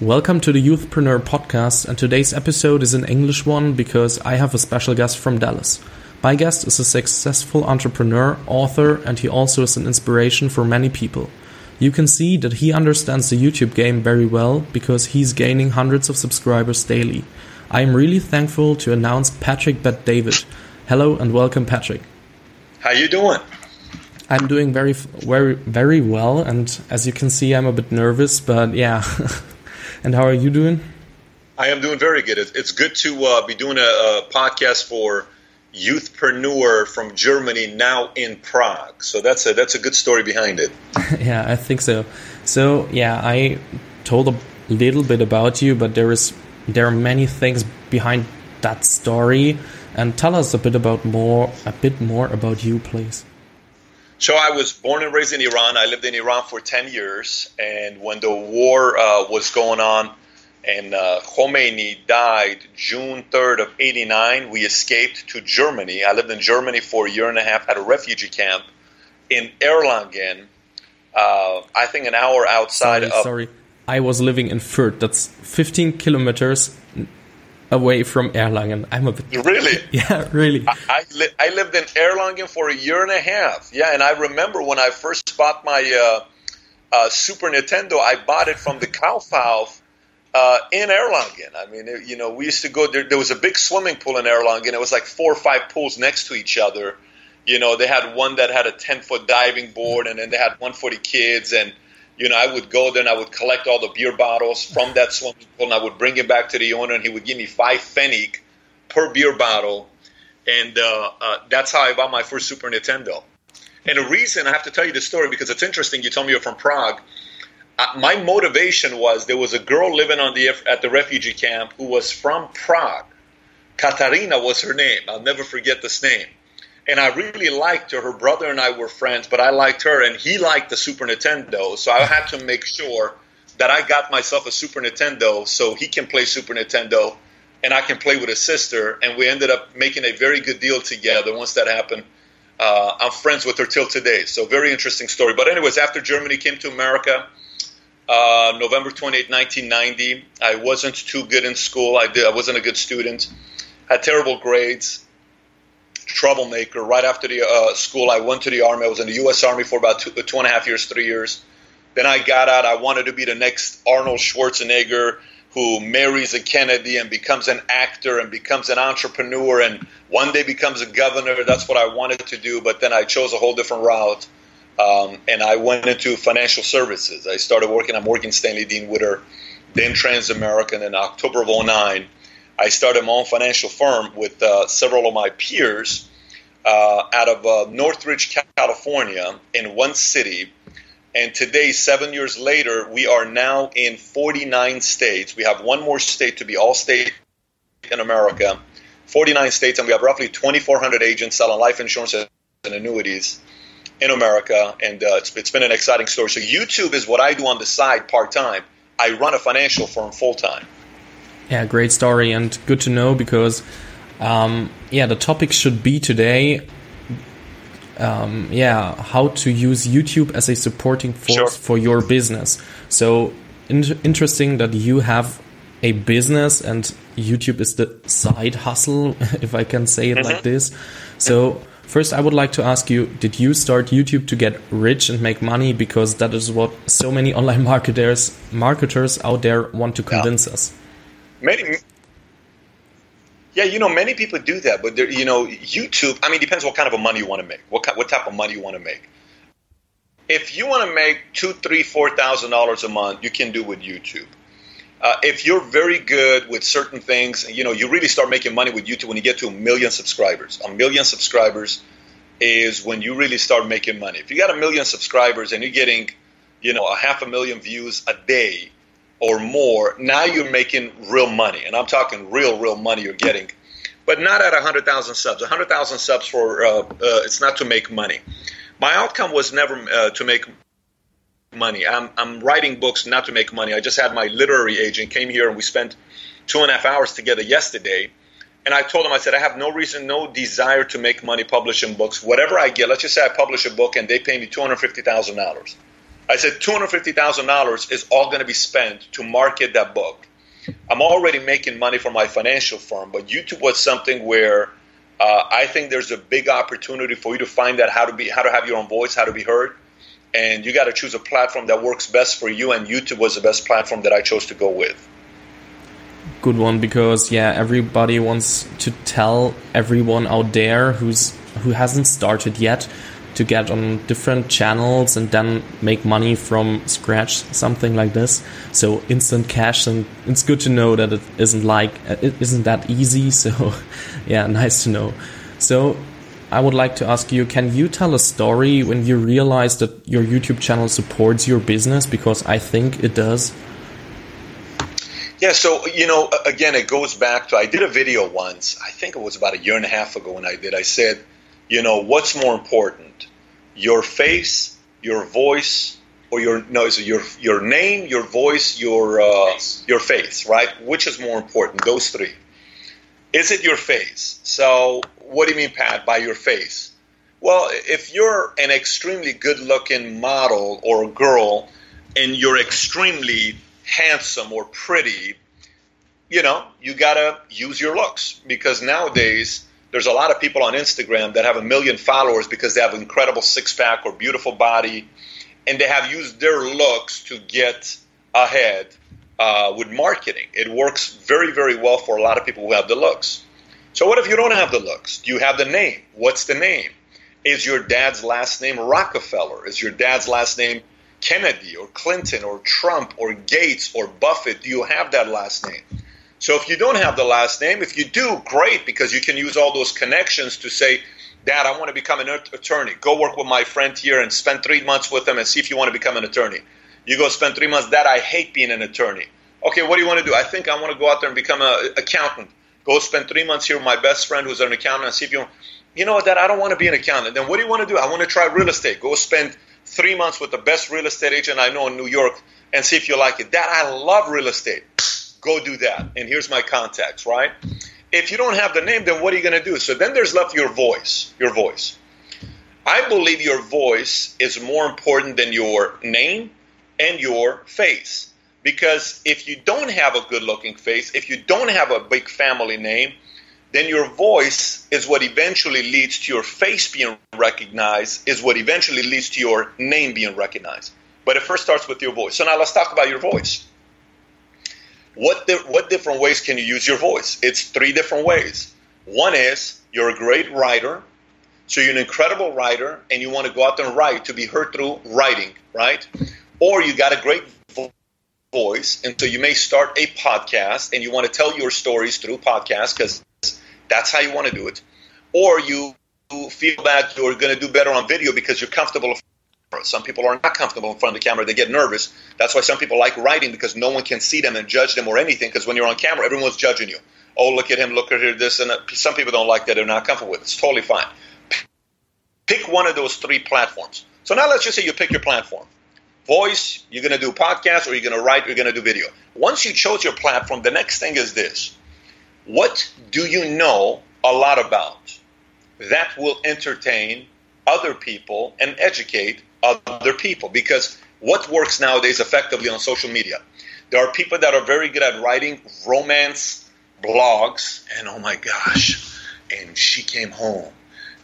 Welcome to the Youthpreneur podcast, and today's episode is an English one because I have a special guest from Dallas. My guest is a successful entrepreneur, author, and he also is an inspiration for many people. You can see that he understands the YouTube game very well because he's gaining hundreds of subscribers daily. I am really thankful to announce Patrick Bet David. Hello and welcome, Patrick. How you doing? I'm doing very, very, very well, and as you can see, I'm a bit nervous, but yeah. and how are you doing? I am doing very good. It's good to uh, be doing a, a, podcast for youthpreneur from Germany now in Prague. So that's a that's a good story behind it. yeah, I think so. So yeah, I told a little bit about you, but there is there are many things behind that story. And tell us a bit about more a bit more about you, please. So I was born and raised in Iran. I lived in Iran for 10 years. And when the war uh, was going on and uh, Khomeini died June 3rd of 89, we escaped to Germany. I lived in Germany for a year and a half at a refugee camp in Erlangen, uh, I think an hour outside sorry, of. Sorry, I was living in Fürth. That's 15 kilometers away from Erlangen. I'm a bit really, yeah, really. I I, li- I, lived in Erlangen for a year and a half. Yeah, and I remember when I first bought my uh, uh, Super Nintendo, I bought it from the Kaufhof uh, in Erlangen. I mean, it, you know, we used to go there. There was a big swimming pool in Erlangen. It was like four or five pools next to each other. You know, they had one that had a ten foot diving board, and then they had one for the kids and you know, I would go there and I would collect all the beer bottles from that swimming pool and I would bring it back to the owner and he would give me five pfennig per beer bottle. And uh, uh, that's how I bought my first Super Nintendo. And the reason I have to tell you this story because it's interesting. You told me you're from Prague. Uh, my motivation was there was a girl living on the at the refugee camp who was from Prague. Katarina was her name. I'll never forget this name and I really liked her. Her brother and I were friends, but I liked her, and he liked the Super Nintendo. So I had to make sure that I got myself a Super Nintendo so he can play Super Nintendo and I can play with his sister. And we ended up making a very good deal together. Once that happened, uh, I'm friends with her till today. So very interesting story. But anyways, after Germany came to America, uh, November 28, 1990, I wasn't too good in school. I did. I wasn't a good student. Had terrible grades troublemaker. Right after the uh, school, I went to the army. I was in the U.S. Army for about two, two and a half years, three years. Then I got out. I wanted to be the next Arnold Schwarzenegger who marries a Kennedy and becomes an actor and becomes an entrepreneur and one day becomes a governor. That's what I wanted to do, but then I chose a whole different route. Um, and I went into financial services. I started working at Morgan Stanley Dean Witter, then Transamerican in October of 09. I started my own financial firm with uh, several of my peers uh, out of uh, Northridge, California, in one city. And today, seven years later, we are now in 49 states. We have one more state to be all state in America, 49 states, and we have roughly 2,400 agents selling life insurance and annuities in America. And uh, it's, it's been an exciting story. So, YouTube is what I do on the side part time. I run a financial firm full time. Yeah, great story and good to know because, um, yeah, the topic should be today. Um, yeah, how to use YouTube as a supporting force sure. for your business. So in interesting that you have a business and YouTube is the side hustle, if I can say it mm -hmm. like this. So first, I would like to ask you: Did you start YouTube to get rich and make money? Because that is what so many online marketers marketers out there want to convince yeah. us. Many, yeah, you know, many people do that, but you know, YouTube. I mean, depends what kind of a money you want to make. What what type of money you want to make. If you want to make two, three, four thousand dollars a month, you can do with YouTube. Uh, if you're very good with certain things, you know, you really start making money with YouTube when you get to a million subscribers. A million subscribers is when you really start making money. If you got a million subscribers and you're getting, you know, a half a million views a day, or more, now you're making real money. And I'm talking real, real money you're getting. But not at 100,000 subs. 100,000 subs for, uh, uh, it's not to make money. My outcome was never uh, to make money. I'm, I'm writing books not to make money. I just had my literary agent came here and we spent two and a half hours together yesterday. And I told him, I said, I have no reason, no desire to make money publishing books. Whatever I get, let's just say I publish a book and they pay me $250,000. I said $250,000 is all going to be spent to market that book. I'm already making money for my financial firm, but YouTube was something where uh, I think there's a big opportunity for you to find out how to be, how to have your own voice, how to be heard, and you got to choose a platform that works best for you. And YouTube was the best platform that I chose to go with. Good one because yeah, everybody wants to tell everyone out there who's who hasn't started yet to get on different channels and then make money from scratch, something like this. So instant cash, and it's good to know that it isn't like uh, it isn't that easy. So yeah, nice to know. So I would like to ask you, can you tell a story when you realized that your YouTube channel supports your business? Because I think it does. Yeah, so you know, again, it goes back to I did a video once. I think it was about a year and a half ago when I did. I said, you know, what's more important, your face, your voice, or your no, is your your name, your voice, your uh, face. your face, right? Which is more important? Those three. Is it your face? So, what do you mean, Pat, by your face? Well, if you're an extremely good-looking model or girl, and you're extremely handsome or pretty, you know, you gotta use your looks because nowadays there's a lot of people on Instagram that have a million followers because they have an incredible six pack or beautiful body, and they have used their looks to get ahead uh, with marketing. It works very, very well for a lot of people who have the looks. So, what if you don't have the looks? Do you have the name? What's the name? Is your dad's last name Rockefeller? Is your dad's last name Kennedy or Clinton or Trump or Gates or Buffett? Do you have that last name? So if you don't have the last name, if you do, great, because you can use all those connections to say, Dad, I want to become an attorney. Go work with my friend here and spend three months with him and see if you want to become an attorney. You go spend three months. Dad, I hate being an attorney. Okay, what do you want to do? I think I want to go out there and become an accountant. Go spend three months here with my best friend who's an accountant and see if you, want. you know what, Dad, I don't want to be an accountant. Then what do you want to do? I want to try real estate. Go spend three months with the best real estate agent I know in New York and see if you like it. Dad, I love real estate go do that. And here's my contacts, right? If you don't have the name, then what are you going to do? So then there's left your voice. Your voice. I believe your voice is more important than your name and your face. Because if you don't have a good looking face, if you don't have a big family name, then your voice is what eventually leads to your face being recognized, is what eventually leads to your name being recognized. But it first starts with your voice. So now let's talk about your voice. What, di- what different ways can you use your voice? It's three different ways. One is you're a great writer, so you're an incredible writer, and you want to go out there and write to be heard through writing, right? Or you got a great voice, and so you may start a podcast and you want to tell your stories through podcast because that's how you want to do it. Or you feel that you're going to do better on video because you're comfortable some people are not comfortable in front of the camera. They get nervous. That's why some people like writing because no one can see them and judge them or anything. Because when you're on camera, everyone's judging you. Oh, look at him, look at her, this. And some people don't like that. They're not comfortable with it. It's totally fine. Pick one of those three platforms. So now let's just say you pick your platform. Voice, you're going to do podcast, or you're going to write, or you're going to do video. Once you chose your platform, the next thing is this. What do you know a lot about that will entertain other people and educate other people. Because what works nowadays effectively on social media there are people that are very good at writing romance blogs and oh my gosh and she came home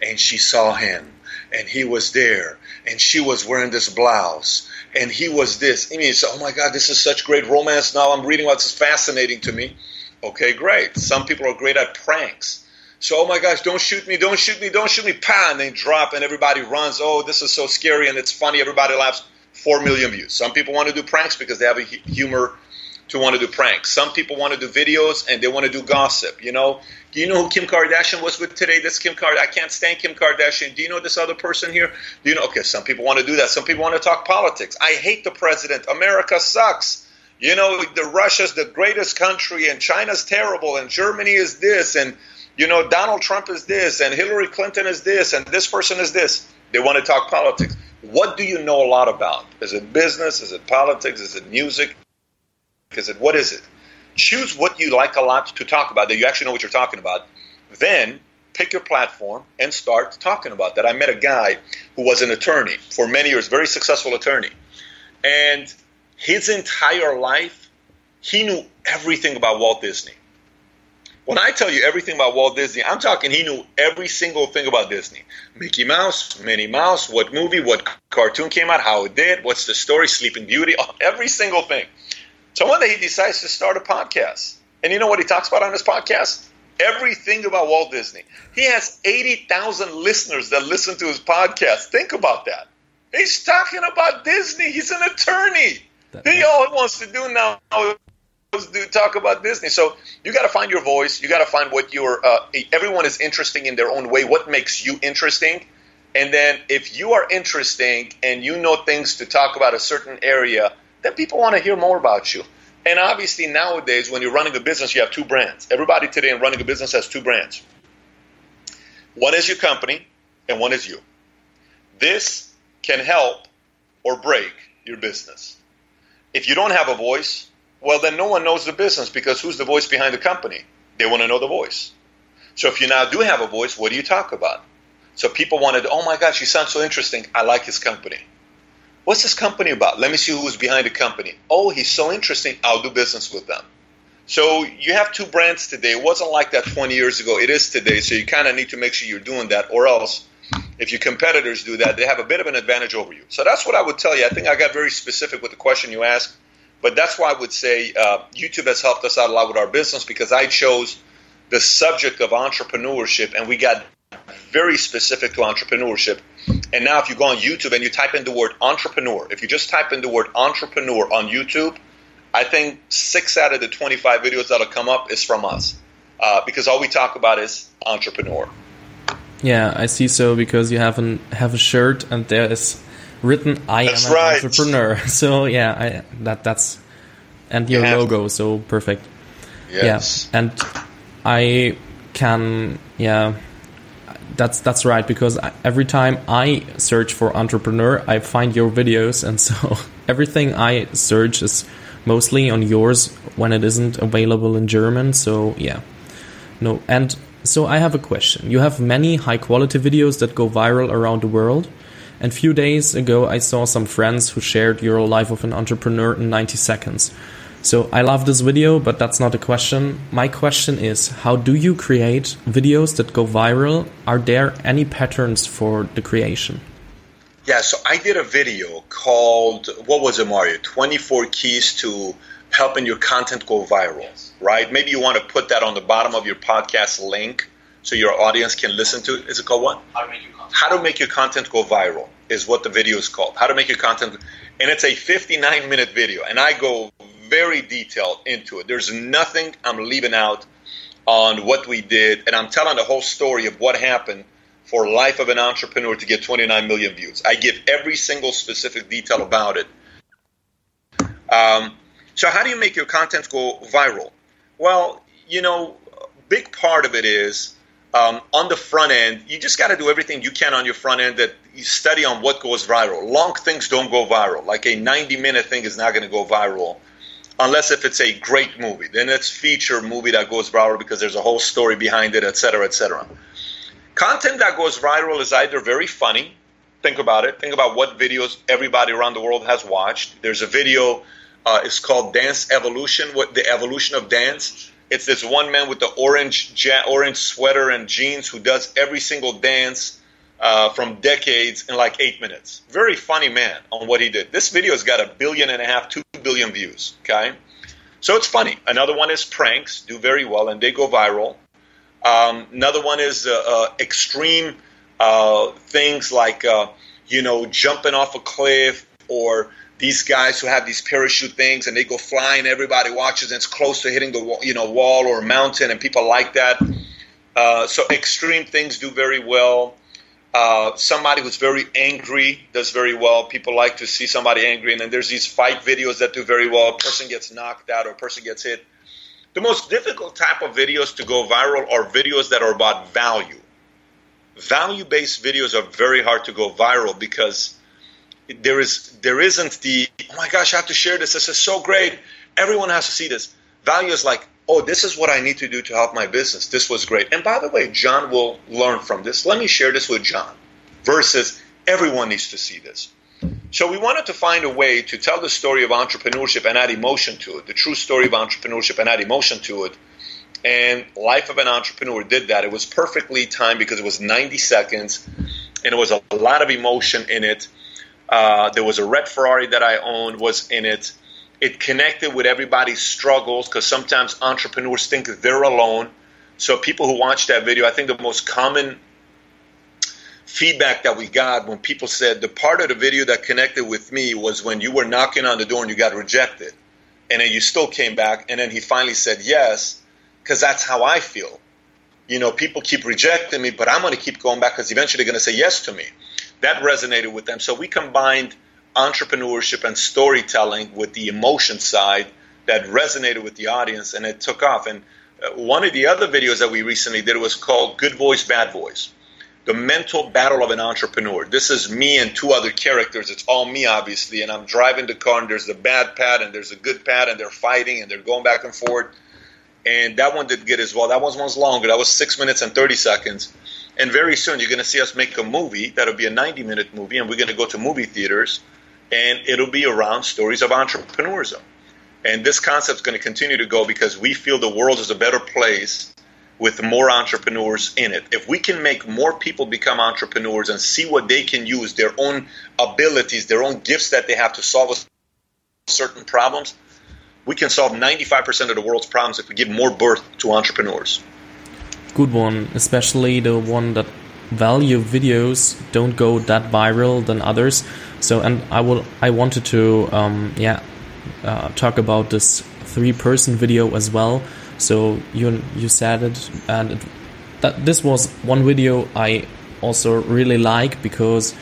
and she saw him and he was there and she was wearing this blouse and he was this. I mean oh my god this is such great romance. Now i'm reading what's fascinating to me. Okay great. Some people are great at pranks so, oh my gosh, don't shoot me, don't shoot me, don't shoot me, pa, and they drop and everybody runs. Oh, this is so scary and it's funny. Everybody laughs. Four million views. Some people want to do pranks because they have a humor to want to do pranks. Some people want to do videos and they want to do gossip. You know, do you know who Kim Kardashian was with today? This Kim Kardashian. I can't stand Kim Kardashian. Do you know this other person here? Do you know? Okay, some people want to do that. Some people want to talk politics. I hate the president. America sucks. You know, the Russia's the greatest country and China's terrible and Germany is this and you know, Donald Trump is this, and Hillary Clinton is this, and this person is this. They want to talk politics. What do you know a lot about? Is it business? Is it politics? Is it music? Is it what is it? Choose what you like a lot to talk about that you actually know what you're talking about. Then pick your platform and start talking about that. I met a guy who was an attorney for many years, very successful attorney. And his entire life, he knew everything about Walt Disney. When I tell you everything about Walt Disney, I'm talking he knew every single thing about Disney. Mickey Mouse, Minnie Mouse, what movie, what cartoon came out, how it did, what's the story, Sleeping Beauty, every single thing. So one day he decides to start a podcast. And you know what he talks about on his podcast? Everything about Walt Disney. He has 80,000 listeners that listen to his podcast. Think about that. He's talking about Disney. He's an attorney. He all he wants to do now is do talk about Disney. So you got to find your voice. You got to find what your uh, everyone is interesting in their own way. What makes you interesting? And then if you are interesting and you know things to talk about a certain area, then people want to hear more about you. And obviously nowadays, when you're running a business, you have two brands. Everybody today in running a business has two brands. One is your company, and one is you. This can help or break your business. If you don't have a voice, well, then no one knows the business because who's the voice behind the company? They want to know the voice. So if you now do have a voice, what do you talk about? So people wanted, oh my gosh, he sounds so interesting. I like his company. What's this company about? Let me see who's behind the company. Oh, he's so interesting. I'll do business with them. So you have two brands today. It wasn't like that 20 years ago. It is today. So you kind of need to make sure you're doing that, or else if your competitors do that, they have a bit of an advantage over you. So that's what I would tell you. I think I got very specific with the question you asked, but that's why I would say uh, YouTube has helped us out a lot with our business because I chose the subject of entrepreneurship and we got very specific to entrepreneurship. And now, if you go on YouTube and you type in the word entrepreneur, if you just type in the word entrepreneur on YouTube, I think six out of the 25 videos that'll come up is from us uh, because all we talk about is entrepreneur. Yeah, I see so because you have an have a shirt and there is written "I that's am an right. entrepreneur." So yeah, I, that that's and your you logo, so perfect. Yes. Yeah, and I can yeah that's that's right because every time I search for entrepreneur, I find your videos, and so everything I search is mostly on yours when it isn't available in German. So yeah, no. And so I have a question. You have many high quality videos that go viral around the world. And few days ago, I saw some friends who shared your life of an entrepreneur in 90 seconds. So I love this video, but that's not a question. My question is how do you create videos that go viral? Are there any patterns for the creation? Yeah, so I did a video called, what was it, Mario? 24 Keys to Helping Your Content Go Viral, right? Maybe you want to put that on the bottom of your podcast link so your audience can listen to it. Is it called what? How to make your content, How to make your content go viral is what the video is called. How to make your content. And it's a 59 minute video. And I go very detailed into it. There's nothing I'm leaving out on what we did, and I'm telling the whole story of what happened for Life of an Entrepreneur to get 29 million views. I give every single specific detail about it. Um, so, how do you make your content go viral? Well, you know, big part of it is um, on the front end, you just got to do everything you can on your front end that you study on what goes viral. Long things don't go viral. Like a 90 minute thing is not going to go viral unless if it's a great movie. Then it's feature movie that goes viral because there's a whole story behind it, etc., etc. Content that goes viral is either very funny. Think about it. Think about what videos everybody around the world has watched. There's a video. Uh, it's called Dance Evolution. What the evolution of dance? It's this one man with the orange ja- orange sweater and jeans who does every single dance uh, from decades in like eight minutes. Very funny man on what he did. This video has got a billion and a half, two billion views. Okay, so it's funny. Another one is pranks, do very well, and they go viral. Um, another one is uh, uh, extreme uh, things like uh, you know jumping off a cliff or these guys who have these parachute things and they go flying. Everybody watches and it's close to hitting the you know wall or mountain, and people like that. Uh, so extreme things do very well. Uh, somebody who's very angry does very well. People like to see somebody angry, and then there's these fight videos that do very well. A person gets knocked out or a person gets hit. The most difficult type of videos to go viral are videos that are about value. Value based videos are very hard to go viral because there is there isn't the oh my gosh I have to share this this is so great everyone has to see this value is like oh, this is what I need to do to help my business. This was great. And by the way, John will learn from this. Let me share this with John versus everyone needs to see this. So we wanted to find a way to tell the story of entrepreneurship and add emotion to it, the true story of entrepreneurship and add emotion to it. And Life of an Entrepreneur did that. It was perfectly timed because it was 90 seconds and it was a lot of emotion in it. Uh, there was a red Ferrari that I owned was in it. It connected with everybody's struggles because sometimes entrepreneurs think they're alone. So people who watched that video, I think the most common feedback that we got when people said the part of the video that connected with me was when you were knocking on the door and you got rejected and then you still came back and then he finally said yes because that's how i feel you know people keep rejecting me but i'm going to keep going back because eventually they're going to say yes to me that resonated with them so we combined entrepreneurship and storytelling with the emotion side that resonated with the audience and it took off and uh, one of the other videos that we recently did was called good voice bad voice the mental battle of an entrepreneur. This is me and two other characters. It's all me, obviously, and I'm driving the car, and there's the bad Pat and there's a good Pat, and they're fighting and they're going back and forth. And that one did get as well. That one was longer. That was six minutes and 30 seconds. And very soon, you're going to see us make a movie that'll be a 90 minute movie, and we're going to go to movie theaters, and it'll be around stories of entrepreneurism. And this concept is going to continue to go because we feel the world is a better place with more entrepreneurs in it. If we can make more people become entrepreneurs and see what they can use, their own abilities, their own gifts that they have to solve certain problems, we can solve 95% of the world's problems if we give more birth to entrepreneurs. Good one, especially the one that value videos don't go that viral than others. So, and I will, I wanted to, um, yeah, uh, talk about this three-person video as well so you you said it, and it, that this was one video I also really like because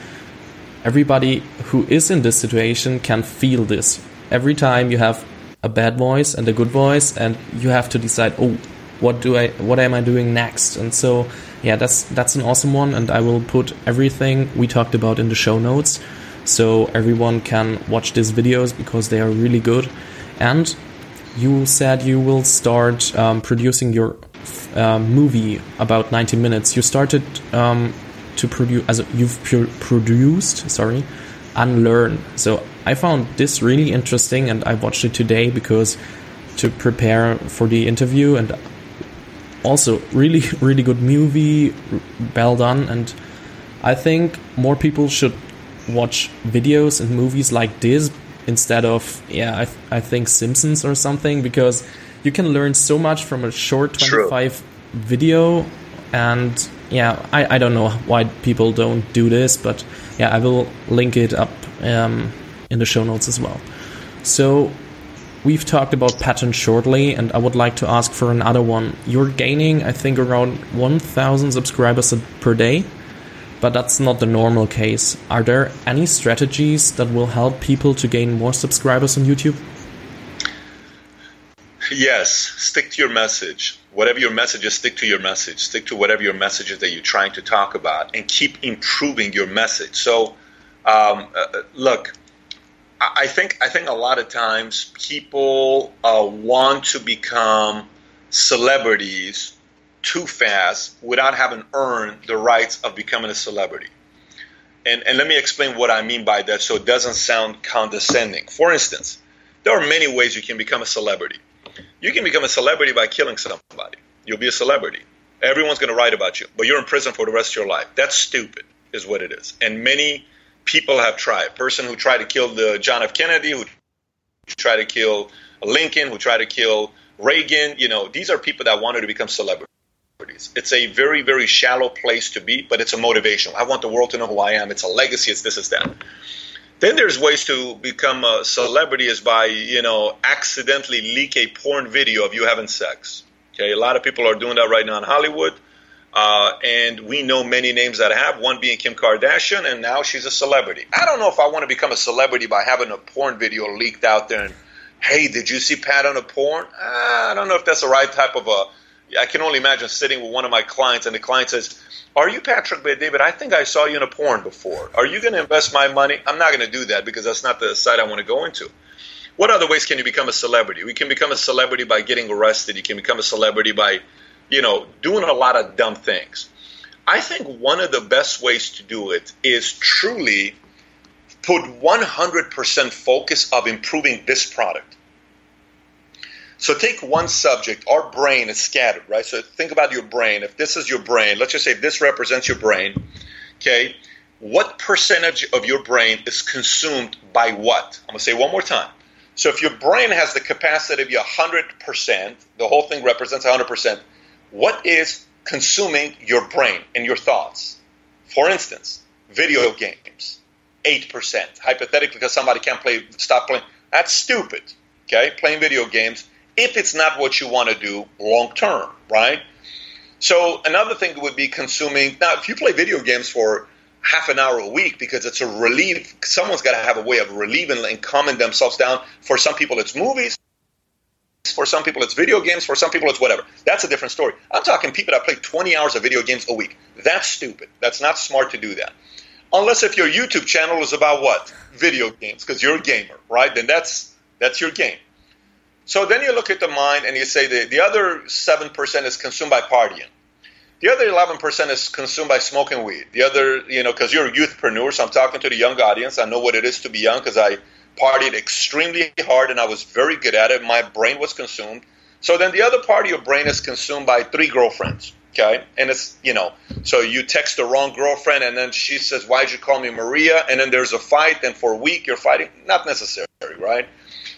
everybody who is in this situation can feel this. Every time you have a bad voice and a good voice, and you have to decide, oh, what do I, what am I doing next? And so, yeah, that's that's an awesome one, and I will put everything we talked about in the show notes, so everyone can watch these videos because they are really good. And you said you will start um, producing your uh, movie about 90 minutes. You started um, to produce as you've produced, sorry, Unlearn. So I found this really interesting, and I watched it today because to prepare for the interview, and also really really good movie, well done, and I think more people should watch videos and movies like this instead of yeah I, th I think Simpsons or something because you can learn so much from a short 25 True. video. And yeah I, I don't know why people don't do this but yeah I will link it up um, in the show notes as well. So we've talked about patterns shortly and I would like to ask for another one you're gaining I think around 1000 subscribers per day but that's not the normal case. Are there any strategies that will help people to gain more subscribers on YouTube? Yes, stick to your message. Whatever your message is, stick to your message. Stick to whatever your message is that you're trying to talk about and keep improving your message. So, um, uh, look, I think I think a lot of times people uh, want to become celebrities too fast without having earned the rights of becoming a celebrity. And, and let me explain what I mean by that so it doesn't sound condescending. For instance, there are many ways you can become a celebrity. You can become a celebrity by killing somebody. You'll be a celebrity. Everyone's going to write about you, but you're in prison for the rest of your life. That's stupid, is what it is. And many people have tried. Person who tried to kill the John F. Kennedy, who tried to kill Lincoln, who tried to kill Reagan. You know, these are people that wanted to become celebrities. It's a very, very shallow place to be, but it's a motivation. I want the world to know who I am. It's a legacy. It's this, it's that. Then there's ways to become a celebrity is by, you know, accidentally leak a porn video of you having sex. Okay, a lot of people are doing that right now in Hollywood. Uh, and we know many names that have, one being Kim Kardashian, and now she's a celebrity. I don't know if I want to become a celebrity by having a porn video leaked out there and, hey, did you see Pat on a porn? Uh, I don't know if that's the right type of a I can only imagine sitting with one of my clients and the client says, Are you Patrick Bet-David? I think I saw you in a porn before. Are you going to invest my money? I'm not going to do that because that's not the side I want to go into. What other ways can you become a celebrity? We can become a celebrity by getting arrested. You can become a celebrity by, you know, doing a lot of dumb things. I think one of the best ways to do it is truly put 100% focus of improving this product. So take one subject. Our brain is scattered, right? So think about your brain. If this is your brain, let's just say this represents your brain. Okay, what percentage of your brain is consumed by what? I'm gonna say one more time. So if your brain has the capacity of be 100%, the whole thing represents 100%. What is consuming your brain and your thoughts? For instance, video games, 8%. Hypothetically, because somebody can't play, stop playing. That's stupid. Okay, playing video games if it's not what you want to do long term, right? So another thing would be consuming. Now, if you play video games for half an hour a week because it's a relief, someone's got to have a way of relieving and calming themselves down. For some people, it's movies. For some people, it's video games. For some people, it's whatever. That's a different story. I'm talking people that play 20 hours of video games a week. That's stupid. That's not smart to do that. Unless if your YouTube channel is about what? Video games, because you're a gamer, right? Then that's that's your game. So then you look at the mind and you say the, the other 7% is consumed by partying. The other 11% is consumed by smoking weed. The other, you know, because you're a youthpreneur, so I'm talking to the young audience. I know what it is to be young because I partied extremely hard and I was very good at it. My brain was consumed. So then the other part of your brain is consumed by three girlfriends. Okay. And it's, you know, so you text the wrong girlfriend and then she says, Why'd you call me Maria? And then there's a fight, and for a week you're fighting. Not necessary, right?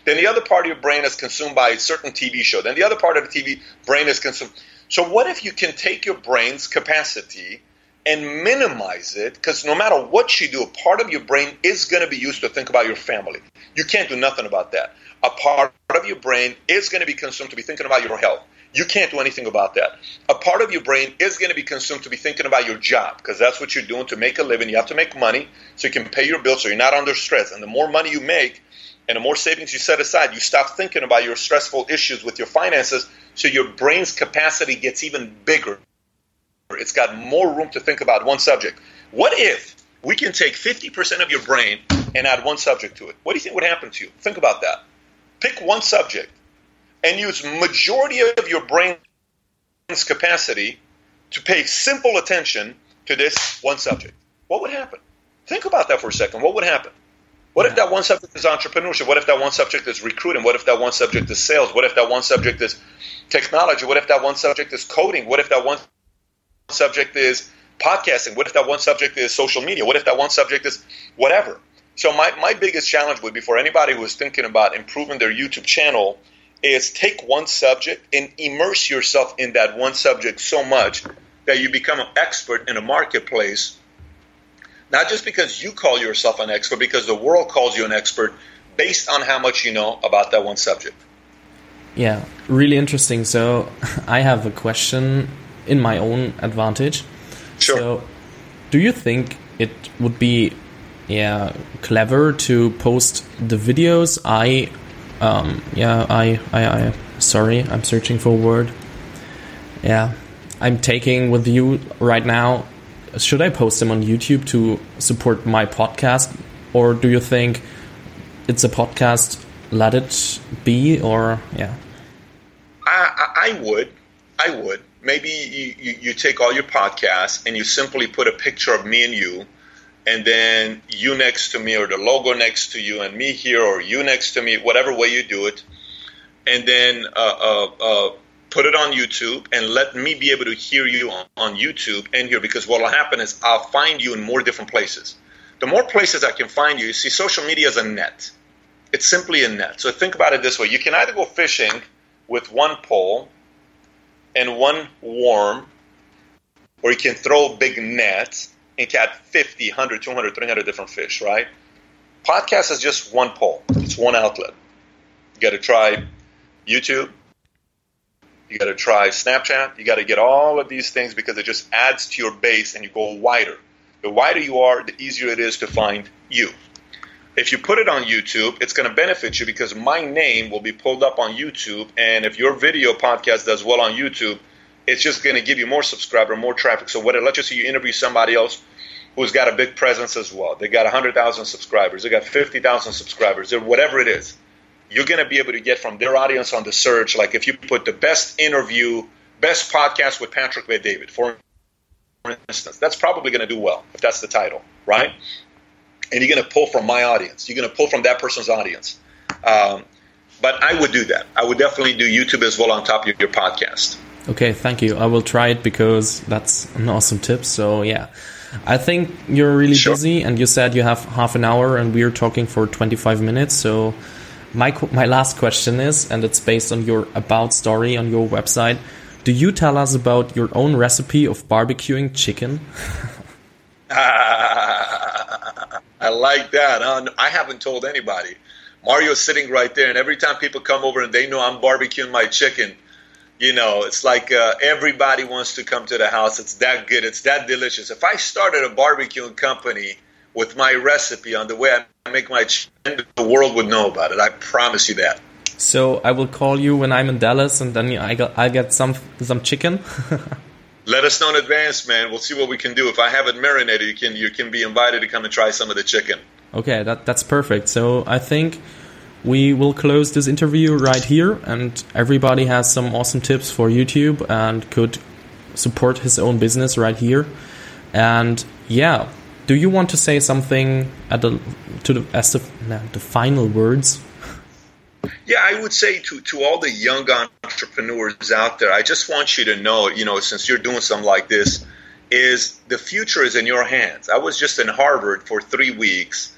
Then the other part of your brain is consumed by a certain TV show. Then the other part of the TV brain is consumed. So what if you can take your brain's capacity and minimize it? Because no matter what you do, a part of your brain is going to be used to think about your family. You can't do nothing about that. A part of your brain is going to be consumed to be thinking about your health. You can't do anything about that. A part of your brain is going to be consumed to be thinking about your job because that's what you're doing to make a living. You have to make money so you can pay your bills so you're not under stress. And the more money you make, and the more savings you set aside, you stop thinking about your stressful issues with your finances, so your brain's capacity gets even bigger. It's got more room to think about one subject. What if we can take 50% of your brain and add one subject to it? What do you think would happen to you? Think about that. Pick one subject and use majority of your brain's capacity to pay simple attention to this one subject. What would happen? Think about that for a second. What would happen? What if that one subject is entrepreneurship? What if that one subject is recruiting? What if that one subject is sales? What if that one subject is technology? What if that one subject is coding? What if that one subject is podcasting? What if that one subject is social media? What if that one subject is whatever? So my, my biggest challenge would be for anybody who is thinking about improving their YouTube channel is take one subject and immerse yourself in that one subject so much that you become an expert in a marketplace not just because you call yourself an expert, because the world calls you an expert based on how much you know about that one subject. Yeah, really interesting. So I have a question in my own advantage. Sure. So do you think it would be yeah clever to post the videos I um yeah I I, I sorry I'm searching for a word yeah I'm taking with you right now should I post them on YouTube to support my podcast, or do you think it's a podcast? Let it be, or yeah. I, I would, I would. Maybe you, you, you take all your podcasts and you simply put a picture of me and you, and then you next to me, or the logo next to you, and me here, or you next to me, whatever way you do it, and then uh, uh, uh, put it on YouTube and let me be able to hear you on, on YouTube and here because what will happen is I'll find you in more different places. The more places I can find you, you see, social media is a net. It's simply a net. So think about it this way you can either go fishing with one pole and one worm, or you can throw a big net and catch 50, 100, 200, 300 different fish, right? Podcast is just one pole, it's one outlet. You got to try YouTube, you got to try Snapchat. You got to get all of these things because it just adds to your base and you go wider. The wider you are, the easier it is to find you. If you put it on YouTube, it's going to benefit you because my name will be pulled up on YouTube. And if your video podcast does well on YouTube, it's just going to give you more subscriber, more traffic. So what? Let's just say you interview somebody else who's got a big presence as well. They got 100,000 subscribers. They got 50,000 subscribers. Or whatever it is you're going to be able to get from their audience on the search. Like if you put the best interview, best podcast with Patrick Bet-David, for instance, that's probably going to do well if that's the title, right? And you're going to pull from my audience. You're going to pull from that person's audience. Um, but I would do that. I would definitely do YouTube as well on top of your podcast. Okay, thank you. I will try it because that's an awesome tip. So yeah, I think you're really sure. busy, and you said you have half an hour, and we're talking for 25 minutes. So my my last question is, and it's based on your about story on your website. Do you tell us about your own recipe of barbecuing chicken? I like that. Uh, I haven't told anybody. Mario's sitting right there, and every time people come over and they know I'm barbecuing my chicken, you know, it's like uh, everybody wants to come to the house. It's that good. It's that delicious. If I started a barbecuing company with my recipe on the way I make my chicken, the world would know about it. I promise you that. So I will call you when I'm in Dallas, and then I will get some some chicken. Let us know in advance, man. We'll see what we can do. If I have it marinated, you can you can be invited to come and try some of the chicken. Okay, that that's perfect. So I think we will close this interview right here, and everybody has some awesome tips for YouTube and could support his own business right here. And yeah, do you want to say something at the to the as the, the final words? Yeah, I would say to, to all the young entrepreneurs out there, I just want you to know, you know, since you're doing something like this, is the future is in your hands. I was just in Harvard for three weeks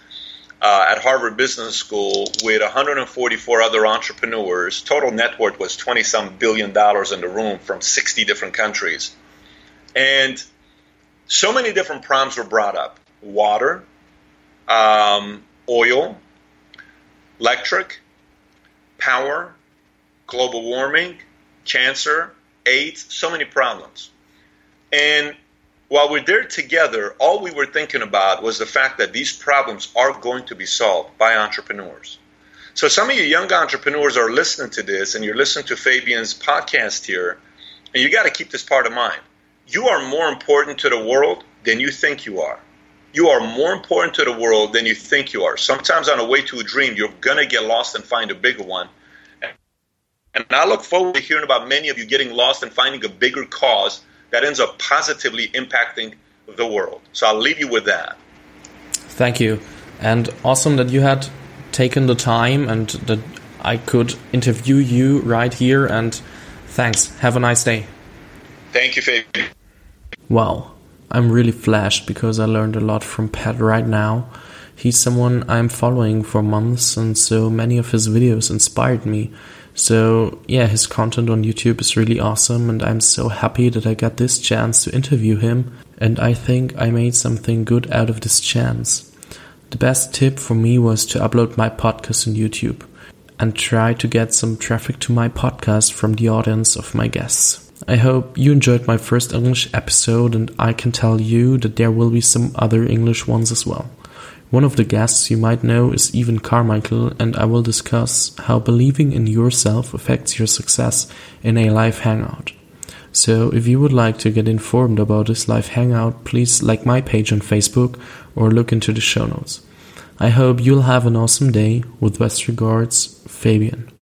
uh, at Harvard Business School with 144 other entrepreneurs. Total net worth was 20 some billion dollars in the room from 60 different countries. And so many different problems were brought up water, um, oil, electric, power, global warming, cancer, AIDS, so many problems. And while we're there together, all we were thinking about was the fact that these problems are going to be solved by entrepreneurs. So some of you young entrepreneurs are listening to this and you're listening to Fabian's podcast here, and you got to keep this part of mind. You are more important to the world than you think you are. You are more important to the world than you think you are. Sometimes on the way to a dream, you're going to get lost and find a bigger one. And I look forward to hearing about many of you getting lost and finding a bigger cause that ends up positively impacting the world. So I'll leave you with that. Thank you. And awesome that you had taken the time and that I could interview you right here. And thanks. Have a nice day. Thank you, Fabian. Wow. I'm really flashed because I learned a lot from Pat right now. He's someone I'm following for months, and so many of his videos inspired me. So, yeah, his content on YouTube is really awesome, and I'm so happy that I got this chance to interview him. And I think I made something good out of this chance. The best tip for me was to upload my podcast on YouTube and try to get some traffic to my podcast from the audience of my guests. I hope you enjoyed my first English episode, and I can tell you that there will be some other English ones as well. One of the guests you might know is Evan Carmichael, and I will discuss how believing in yourself affects your success in a live hangout. So, if you would like to get informed about this live hangout, please like my page on Facebook or look into the show notes. I hope you'll have an awesome day. With best regards, Fabian.